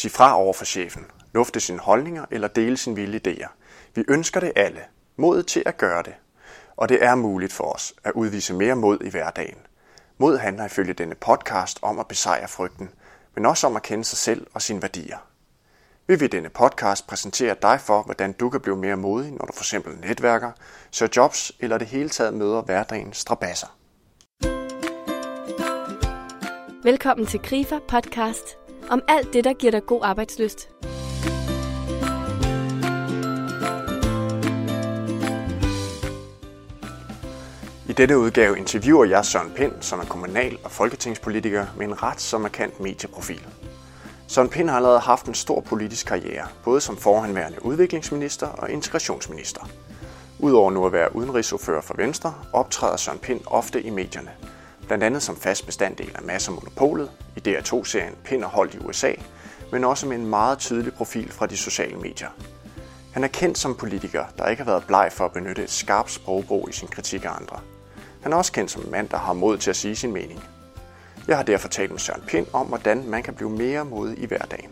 Sig fra over for chefen, lufte sine holdninger eller dele sine vilde idéer. Vi ønsker det alle. Mod til at gøre det. Og det er muligt for os at udvise mere mod i hverdagen. Mod handler ifølge denne podcast om at besejre frygten, men også om at kende sig selv og sine værdier. Vi vil i denne podcast præsentere dig for, hvordan du kan blive mere modig, når du for eksempel netværker, søger jobs eller det hele taget møder hverdagens strabasser. Velkommen til Grifer Podcast om alt det, der giver dig god arbejdsløst. I dette udgave interviewer jeg Søren Pind, som er kommunal- og folketingspolitiker med en ret så markant medieprofil. Søren Pind har allerede haft en stor politisk karriere, både som forhenværende udviklingsminister og integrationsminister. Udover nu at være udenrigsordfører for Venstre, optræder Søren Pind ofte i medierne. Blandt andet som fast bestanddel af Masser Monopolet i DR2-serien Pind og Hold i USA, men også med en meget tydelig profil fra de sociale medier. Han er kendt som politiker, der ikke har været bleg for at benytte et skarpt sprogbrug i sin kritik af andre. Han er også kendt som en mand, der har mod til at sige sin mening. Jeg har derfor talt med Søren Pind om, hvordan man kan blive mere modig i hverdagen.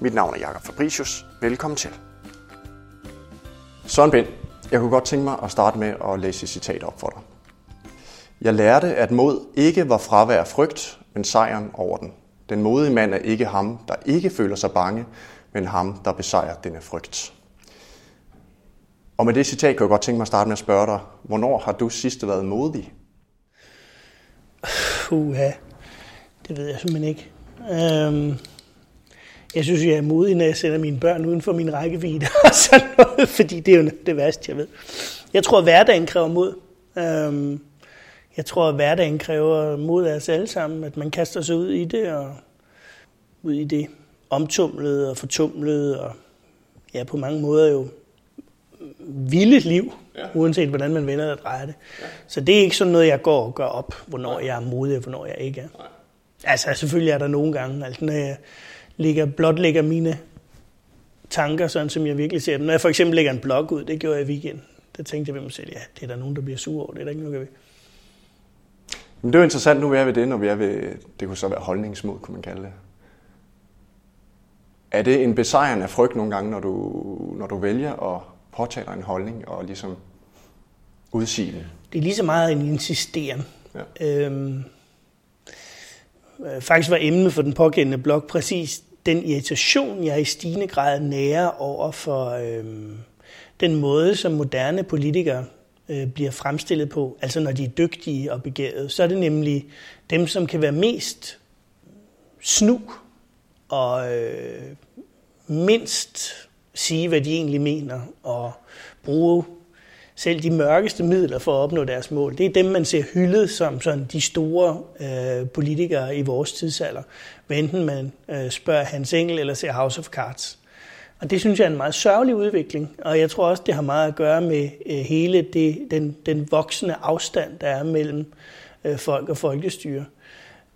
Mit navn er Jakob Fabricius. Velkommen til. Søren Pind, jeg kunne godt tænke mig at starte med at læse et citat op for dig. Jeg lærte, at mod ikke var fravær af frygt, men sejren over den. Den modige mand er ikke ham, der ikke føler sig bange, men ham, der besejrer denne frygt. Og med det citat kan jeg godt tænke mig at starte med at spørge dig, hvornår har du sidst været modig? Uha, det ved jeg simpelthen ikke. Øhm, jeg synes, jeg er modig, når jeg sender mine børn uden for min rækkevidde og sådan noget, fordi det er jo det værste, jeg ved. Jeg tror, at hverdagen kræver mod. Øhm, jeg tror, at hverdagen kræver mod af os alle sammen, at man kaster sig ud i det, og ud i det omtumlede og fortumlede, og ja, på mange måder jo vildt liv, ja. uanset hvordan man vender og drejer det. Ja. Så det er ikke sådan noget, jeg går og gør op, hvornår jeg er modig og hvornår jeg ikke er. Nej. Altså selvfølgelig er der nogle gange, altså når jeg ligger, blot lægger mine tanker, sådan som jeg virkelig ser dem. Når jeg for eksempel lægger en blog ud, det gjorde jeg i weekenden, der tænkte jeg ved mig selv, ja, det er der nogen, der bliver sur over, det er der ikke noget, ved. Men det er jo interessant, nu er ved det, når vi er ved, det kunne så være holdningsmod, kunne man kalde det. Er det en besejrende af frygt nogle gange, når du, når du vælger at påtale en holdning og ligesom udsige den? Det er lige så meget en insisteren. Ja. Øhm, faktisk var emnet for den pågældende blog præcis den irritation, jeg i stigende grad nærer over for øhm, den måde, som moderne politikere øh, bliver fremstillet på, altså når de er dygtige og begavede, så er det nemlig dem, som kan være mest snu og øh, mindst sige, hvad de egentlig mener, og bruge selv de mørkeste midler for at opnå deres mål. Det er dem, man ser hyldet som sådan de store øh, politikere i vores tidsalder, hvad enten man øh, spørger Hans Engel eller ser House of Cards. Og det synes jeg er en meget sørgelig udvikling, og jeg tror også, det har meget at gøre med øh, hele det, den, den voksende afstand, der er mellem øh, folk og folkestyre.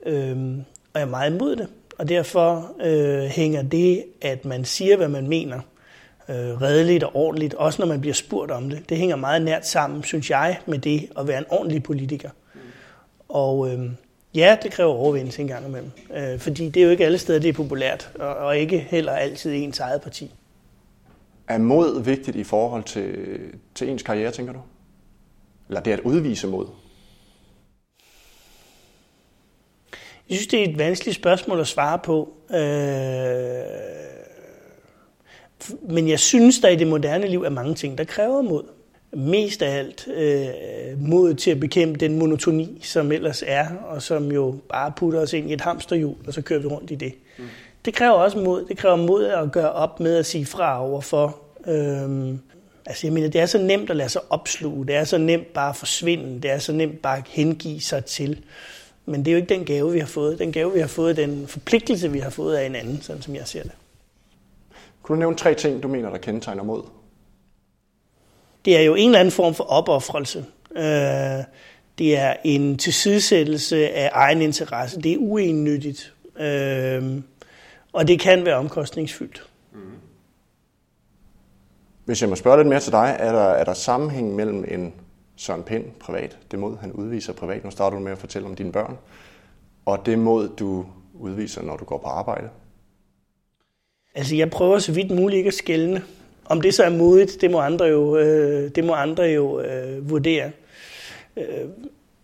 Øhm, og jeg er meget imod det, og derfor øh, hænger det, at man siger, hvad man mener, øh, redeligt og ordentligt, også når man bliver spurgt om det, det hænger meget nært sammen, synes jeg, med det at være en ordentlig politiker. Mm. Og øh, ja, det kræver overvindelse en gang imellem, øh, fordi det er jo ikke alle steder, det er populært, og, og ikke heller altid ens eget parti. Er mod vigtigt i forhold til, til ens karriere, tænker du? Eller det at udvise mod? Jeg synes, det er et vanskeligt spørgsmål at svare på. Øh, men jeg synes, der i det moderne liv er mange ting, der kræver mod. Mest af alt øh, mod til at bekæmpe den monotoni, som ellers er, og som jo bare putter os ind i et hamsterhjul, og så kører vi rundt i det. Mm. Det kræver også mod. Det kræver mod at gøre op med at sige fra overfor. Øhm, altså jeg mener, det er så nemt at lade sig opsluge. Det er så nemt bare at forsvinde. Det er så nemt bare at hengive sig til. Men det er jo ikke den gave, vi har fået. Den gave, vi har fået, den forpligtelse, vi har fået af en anden, sådan som jeg ser det. Kunne du nævne tre ting, du mener, der kendetegner mod? Det er jo en eller anden form for opoffrelse. Øh, det er en tilsidesættelse af egen interesse. Det er uennyttigt. Øh, og det kan være omkostningsfyldt. Mm. Hvis jeg må spørge lidt mere til dig, er der, er der sammenhæng mellem en Søren Pind privat, det mod han udviser privat, nu starter du med at fortælle om dine børn, og det mod du udviser, når du går på arbejde? Altså, jeg prøver så vidt muligt ikke at skælne. Om det så er modigt, det må andre jo, øh, det må andre jo øh, vurdere. Øh,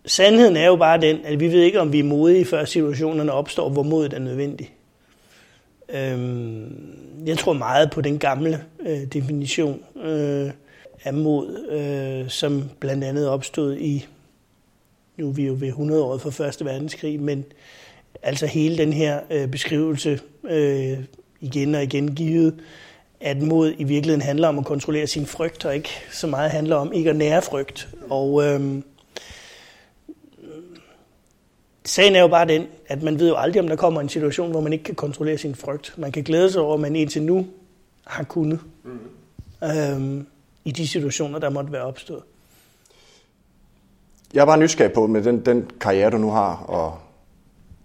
sandheden er jo bare den, at vi ved ikke, om vi er modige, før situationerne opstår, hvor modet er nødvendigt. Øh, jeg tror meget på den gamle øh, definition øh, af mod, øh, som blandt andet opstod i, nu er vi jo ved 100 år for Første Verdenskrig, men altså hele den her øh, beskrivelse øh, igen og igen givet, at mod i virkeligheden handler om at kontrollere sin frygt, og ikke så meget handler om ikke at nære frygt. Og øh, sagen er jo bare den, at man ved jo aldrig, om der kommer en situation, hvor man ikke kan kontrollere sin frygt. Man kan glæde sig over, at man indtil nu har kunnet mm. øh, i de situationer, der måtte være opstået. Jeg er bare nysgerrig på, med den, den karriere, du nu har, og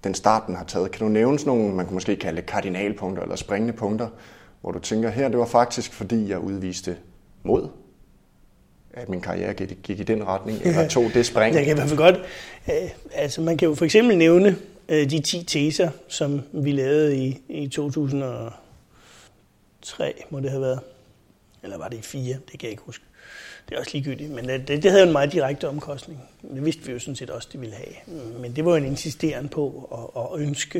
den start, den har taget. Kan du nævne sådan nogle, man kan måske kalde kardinalpunkter eller springende punkter, hvor du tænker, her det var faktisk, fordi jeg udviste mod, at min karriere gik, gik i den retning, eller tog det spring? Jeg kan i hvert fald godt. Øh, altså, man kan jo for eksempel nævne øh, de 10 teser, som vi lavede i, i 2003, må det have været. Eller var det i 4? Det kan jeg ikke huske. Det er også ligegyldigt, men det, det havde jo en meget direkte omkostning. Det vidste vi jo sådan set også, det ville have. Men det var jo en insisteren på at, at ønske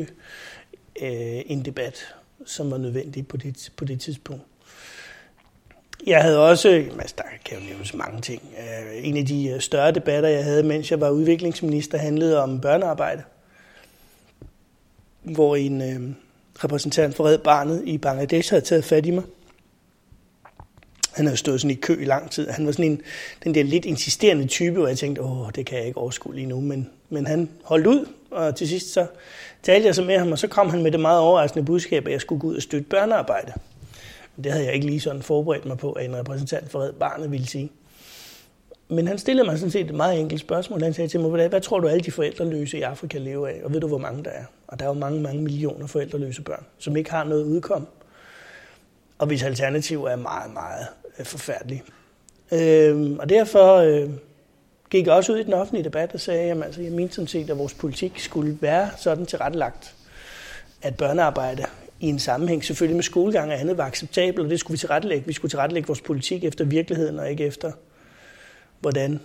øh, en debat, som var nødvendig på det, på det tidspunkt. Jeg havde også, altså der kan jo nævnes mange ting. Øh, en af de øh, større debatter, jeg havde, mens jeg var udviklingsminister, handlede om børnearbejde. Hvor en øh, repræsentant for Red Barnet i Bangladesh havde taget fat i mig han havde stået sådan i kø i lang tid. Han var sådan en, den der lidt insisterende type, hvor jeg tænkte, åh, det kan jeg ikke overskue lige nu. Men, men han holdt ud, og til sidst så talte jeg så med ham, og så kom han med det meget overraskende budskab, at jeg skulle gå ud og støtte børnearbejde. Det havde jeg ikke lige sådan forberedt mig på, at en repræsentant for Red Barnet ville sige. Men han stillede mig sådan set et meget enkelt spørgsmål. Han sagde til mig, hvad tror du alle de forældreløse i Afrika lever af? Og ved du, hvor mange der er? Og der er jo mange, mange millioner forældreløse børn, som ikke har noget udkom. Og hvis alternativ er meget, meget øh, forfærdeligt. forfærdelig. Øh, og derfor øh, gik jeg også ud i den offentlige debat og sagde, at altså, jeg mente sådan set, at vores politik skulle være sådan tilrettelagt, at børnearbejde i en sammenhæng, selvfølgelig med skolegang og andet, var acceptabelt, og det skulle vi tilrettelægge. Vi skulle tilrettelægge vores politik efter virkeligheden, og ikke efter, hvordan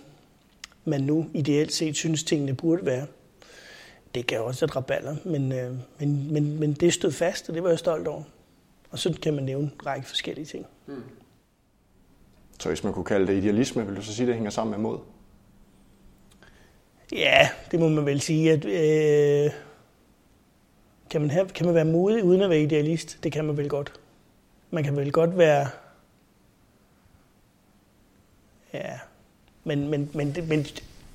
man nu ideelt set synes, tingene burde være. Det gav også et raballer, men, øh, men, men, men det stod fast, og det var jeg stolt over. Og så kan man nævne en række forskellige ting. Mm. Så hvis man kunne kalde det idealisme, vil du så sige, at det hænger sammen med mod? Ja, det må man vel sige. At, øh, kan, man have, kan man være modig uden at være idealist? Det kan man vel godt. Man kan vel godt være... Ja, men, men, men, men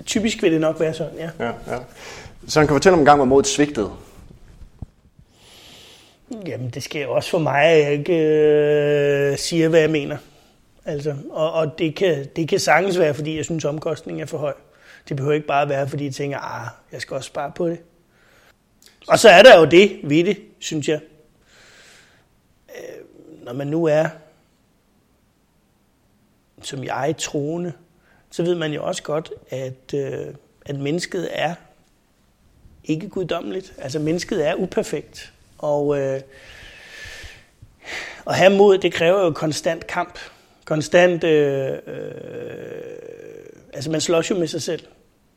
typisk vil det nok være sådan, ja. ja, ja. Så han kan fortælle om en gang, hvor modet svigtede. Jamen, det sker også for mig, at jeg ikke øh, siger, hvad jeg mener. Altså, og, og det, kan, det kan sagtens være, fordi jeg synes, omkostningen er for høj. Det behøver ikke bare være, fordi jeg tænker, ah, jeg skal også spare på det. Og så er der jo det ved det, synes jeg. Øh, når man nu er, som jeg, troende, så ved man jo også godt, at, øh, at mennesket er ikke guddommeligt. Altså mennesket er uperfekt. Og øh, at have mod, det kræver jo konstant kamp konstant... Øh, øh, altså man slås jo med sig selv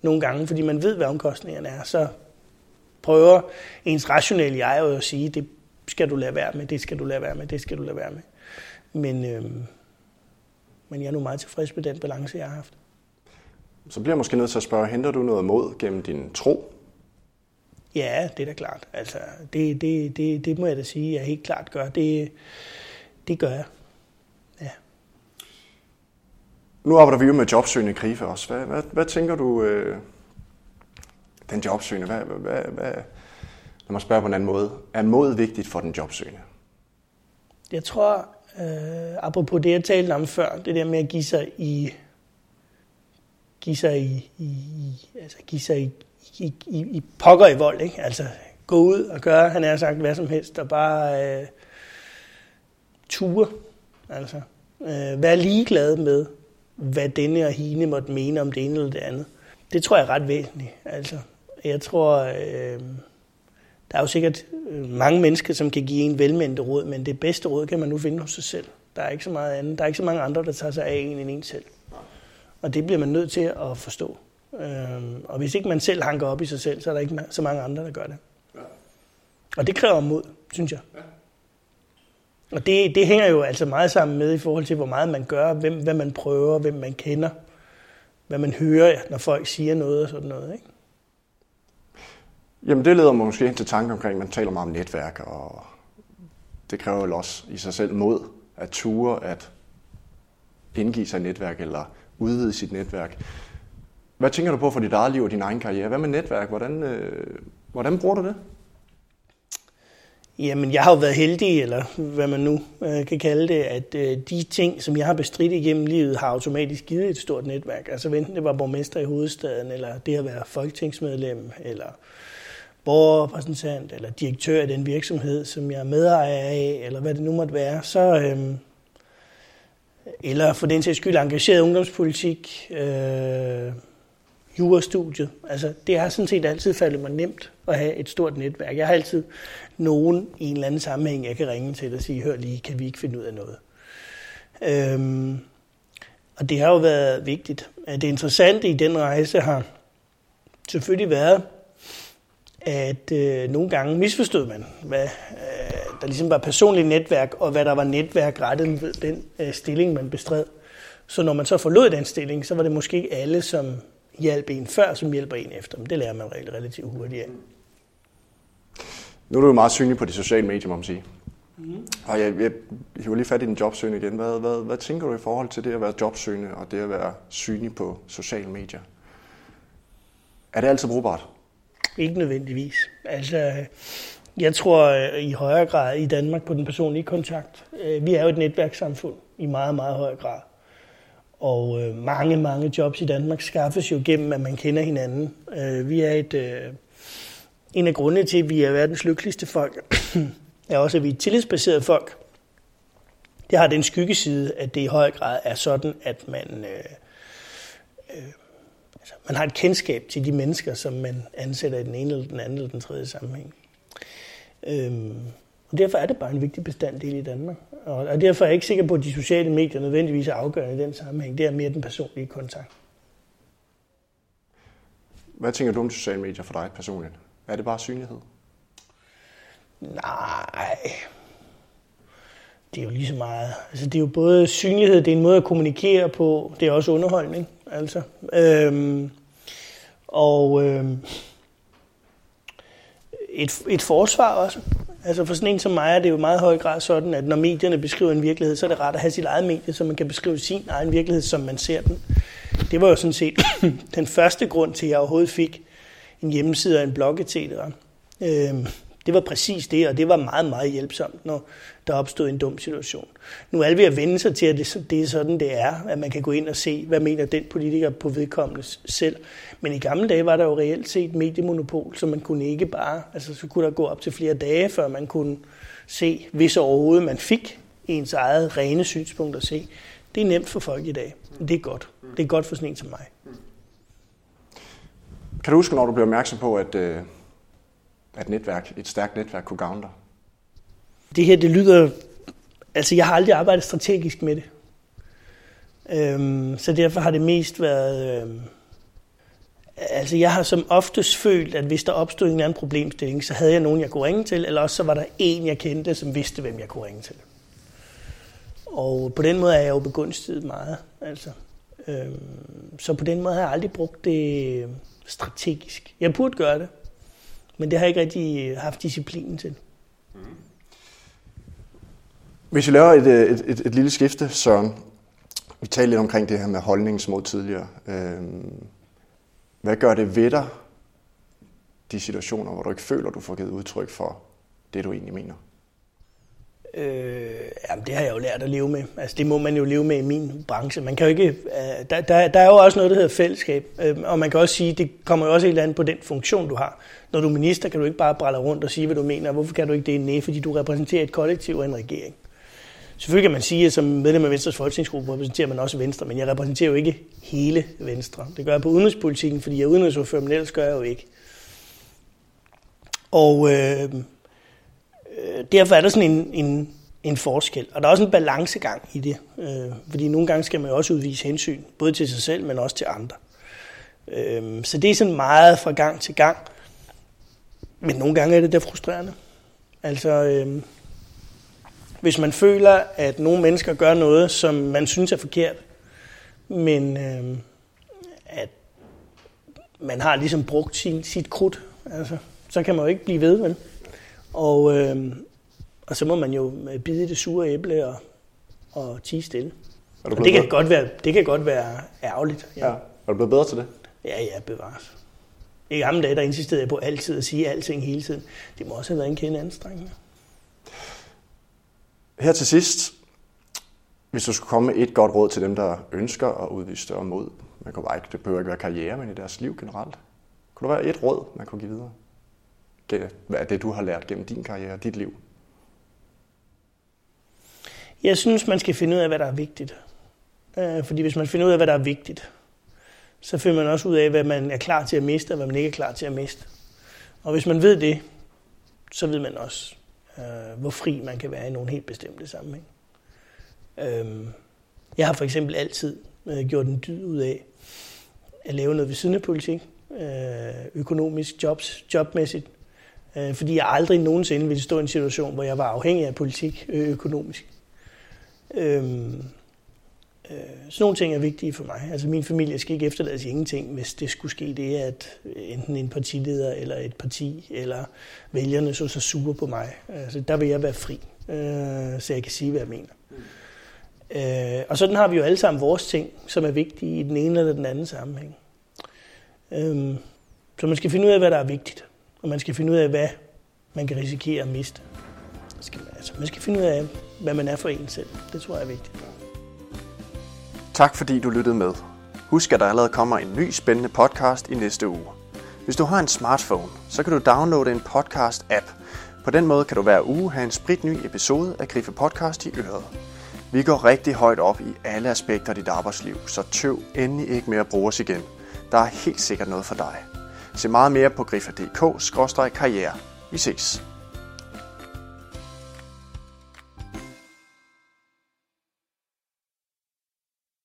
nogle gange, fordi man ved, hvad omkostningerne er. Så prøver ens rationelle jeg jo at sige, det skal du lade være med, det skal du lade være med, det skal du lade være med. Men, øh, men jeg er nu meget tilfreds med den balance, jeg har haft. Så bliver jeg måske nødt til at spørge, henter du noget mod gennem din tro? Ja, det er da klart. Altså, det, det, det, det må jeg da sige, jeg helt klart gør. Det, det gør jeg. Nu arbejder vi jo med jobsøgende krife også. Hvad, hvad, hvad tænker du, øh, den jobsøgende, hvad, hvad, hvad, lad mig spørge på en anden måde. Er mod vigtigt for den jobsøgende? Jeg tror, øh, apropos det, jeg talte om før, det der med at give sig i, give sig i, i altså give sig i, i, i, i pokker i vold, ikke? Altså gå ud og gøre, han har sagt hvad som helst, og bare øh, ture, altså øh, være ligeglad med, hvad denne og hende måtte mene om det ene eller det andet. Det tror jeg er ret væsentligt. Altså, jeg tror, øh, der er jo sikkert øh, mange mennesker, som kan give en velmændte råd, men det bedste råd kan man nu finde hos sig selv. Der er ikke så meget andet. Der er ikke så mange andre, der tager sig af en end en selv. Og det bliver man nødt til at forstå. Øhm, og hvis ikke man selv hanker op i sig selv, så er der ikke så mange andre, der gør det. Og det kræver mod, synes jeg. Og det, det hænger jo altså meget sammen med i forhold til, hvor meget man gør, hvem, hvad man prøver, hvem man kender, hvad man hører, når folk siger noget og sådan noget. Ikke? Jamen det leder mig måske hen til tanken omkring, at man taler meget om netværk, og det kræver jo også i sig selv mod at ture at indgive sig i netværk eller udvide sit netværk. Hvad tænker du på for dit eget liv og din egen karriere? Hvad med netværk? Hvordan, øh, hvordan bruger du det? Jamen, jeg har jo været heldig, eller hvad man nu øh, kan kalde det, at øh, de ting, som jeg har bestridt igennem livet, har automatisk givet et stort netværk. Altså enten det var borgmester i hovedstaden, eller det at være folketingsmedlem, eller borgerrepræsentant, eller direktør i den virksomhed, som jeg er medejer af, eller hvad det nu måtte være, så... Øh, eller for den sags skyld engageret ungdomspolitik, øh, jurastudiet. Altså, det har sådan set altid faldet mig nemt at have et stort netværk. Jeg har altid nogen i en eller anden sammenhæng, jeg kan ringe til og sige, hør lige, kan vi ikke finde ud af noget? Øhm, og det har jo været vigtigt. Det interessante i den rejse har selvfølgelig været, at øh, nogle gange misforstod man, hvad øh, der ligesom var personligt netværk, og hvad der var netværk rettet ved den øh, stilling, man bestred. Så når man så forlod den stilling, så var det måske ikke alle, som hjalp en før, som hjælper en efter. Men det lærer man relativt hurtigt af. Nu er du jo meget synlig på de sociale medier, må man sige. Mm. Og jeg, jeg hiver lige fat i din jobsøgende igen. Hvad, hvad, hvad tænker du i forhold til det at være jobsøgende og det at være synlig på sociale medier? Er det altid brugbart? Ikke nødvendigvis. Altså, jeg tror øh, i højere grad i Danmark på den personlige kontakt. Øh, vi er jo et netværkssamfund i meget, meget høj grad. Og øh, mange, mange jobs i Danmark skaffes jo gennem, at man kender hinanden. Øh, vi er et... Øh, en af grundene til, at vi er verdens lykkeligste folk, er også, at vi er et tillidsbaseret folk. Det har den skyggeside, at det i høj grad er sådan, at man, øh, øh, altså, man har et kendskab til de mennesker, som man ansætter i den ene eller den anden eller den tredje sammenhæng. Øh, og derfor er det bare en vigtig bestanddel i Danmark. Og, og derfor er jeg ikke sikker på, at de sociale medier nødvendigvis er afgørende i den sammenhæng. Det er mere den personlige kontakt. Hvad tænker du om sociale medier for dig personligt? Er det bare synlighed? Nej. Det er jo lige så meget. Altså, det er jo både synlighed, det er en måde at kommunikere på, det er også underholdning. Altså. Øhm, og øhm, et, et forsvar også. Altså for sådan en som mig er det jo i meget høj grad sådan, at når medierne beskriver en virkelighed, så er det rart at have sit eget medie, så man kan beskrive sin egen virkelighed, som man ser den. Det var jo sådan set den første grund til, at jeg overhovedet fik en hjemmeside og en blog, etc. Øhm, det var præcis det, og det var meget, meget hjælpsomt, når der opstod en dum situation. Nu er vi at vende sig til, at det er sådan, det er, at man kan gå ind og se, hvad mener den politiker på vedkommende selv. Men i gamle dage var der jo reelt set mediemonopol, så man kunne ikke bare, altså så kunne der gå op til flere dage, før man kunne se, hvis overhovedet man fik ens eget rene synspunkt at se. Det er nemt for folk i dag. Det er godt. Det er godt for sådan en som mig. Kan du huske, når du blev opmærksom på, at, øh, at netværk, et stærkt netværk kunne gavne dig? Det her, det lyder... Altså, jeg har aldrig arbejdet strategisk med det. Øhm, så derfor har det mest været... Øhm, altså, jeg har som oftest følt, at hvis der opstod en eller anden problemstilling, så havde jeg nogen, jeg kunne ringe til, eller også så var der en, jeg kendte, som vidste, hvem jeg kunne ringe til. Og på den måde er jeg jo begunstiget meget. Altså, øhm, så på den måde har jeg aldrig brugt det øh, strategisk. Jeg burde gøre det, men det har jeg ikke rigtig haft disciplinen til. Mm. Hvis vi laver et, øh, et, et, et lille skifte, så Vi talte lidt omkring det her med holdningsmod tidligere. Øhm, hvad gør det ved dig, de situationer, hvor du ikke føler, du får givet udtryk for det, du egentlig mener? Øh, jamen, det har jeg jo lært at leve med. Altså, det må man jo leve med i min branche. Man kan jo ikke, øh, der, der, der er jo også noget, der hedder fællesskab. Øh, og man kan også sige, det kommer jo også helt andet på den funktion, du har. Når du er minister, kan du ikke bare brælle rundt og sige, hvad du mener. Hvorfor kan du ikke det? Nej, fordi du repræsenterer et kollektiv og en regering. Selvfølgelig kan man sige, at som medlem af Venstres folketingsgruppe repræsenterer man også Venstre, men jeg repræsenterer jo ikke hele Venstre. Det gør jeg på udenrigspolitikken, fordi jeg er udenrigsordfører, men ellers gør jeg jo ikke. Og øh, øh, derfor er der sådan en, en, en forskel. Og der er også en balancegang i det. Øh, fordi nogle gange skal man jo også udvise hensyn, både til sig selv, men også til andre. Øh, så det er sådan meget fra gang til gang. Men nogle gange er det der frustrerende. Altså, øh, hvis man føler, at nogle mennesker gør noget, som man synes er forkert, men øh, at man har ligesom brugt sin, sit krudt, altså, så kan man jo ikke blive ved, vel? Og, øh, og så må man jo bide det sure æble og, og tige stille. Og det kan, godt være, det kan godt være ærgerligt. Ja. ja. Er du blevet bedre til det? Ja, ja, bevares. I gamle dage, der insisterede jeg på altid at sige alting hele tiden. Det må også have været en kende anstrengende. Her til sidst, hvis du skulle komme med et godt råd til dem, der ønsker at udvise større mod, man kan bare ikke, det behøver ikke være karriere, men i deres liv generelt. Kunne der være et råd, man kunne give videre? Hvad er det, du har lært gennem din karriere og dit liv? Jeg synes, man skal finde ud af, hvad der er vigtigt. Øh, fordi hvis man finder ud af, hvad der er vigtigt, så finder man også ud af, hvad man er klar til at miste, og hvad man ikke er klar til at miste. Og hvis man ved det, så ved man også, øh, hvor fri man kan være i nogle helt bestemte sammenhæng. Øhm, jeg har for eksempel altid øh, gjort en dyd ud af at lave noget ved siden af politik, økonomisk, jobs, jobmæssigt, Øh, fordi jeg aldrig nogensinde ville stå i en situation, hvor jeg var afhængig af politik øh, økonomisk. Øhm, Øh, sådan nogle ting er vigtige for mig. Altså min familie skal ikke efterlades i ingenting, hvis det skulle ske det, at øh, enten en partileder eller et parti eller vælgerne så så sure på mig. Altså der vil jeg være fri, øh, så jeg kan sige, hvad jeg mener. Øh, og sådan har vi jo alle sammen vores ting, som er vigtige i den ene eller den anden sammenhæng. Øh, så man skal finde ud af, hvad der er vigtigt. Og man skal finde ud af, hvad man kan risikere at miste. Man skal, altså, man skal finde ud af, hvad man er for en selv. Det tror jeg er vigtigt. Tak fordi du lyttede med. Husk, at der allerede kommer en ny spændende podcast i næste uge. Hvis du har en smartphone, så kan du downloade en podcast-app. På den måde kan du hver uge have en spritny episode af Griffe Podcast i øret. Vi går rigtig højt op i alle aspekter af dit arbejdsliv, så tøv endelig ikke med at bruge os igen. Der er helt sikkert noget for dig. Se meget mere på griffe.dk-karriere. Vi ses.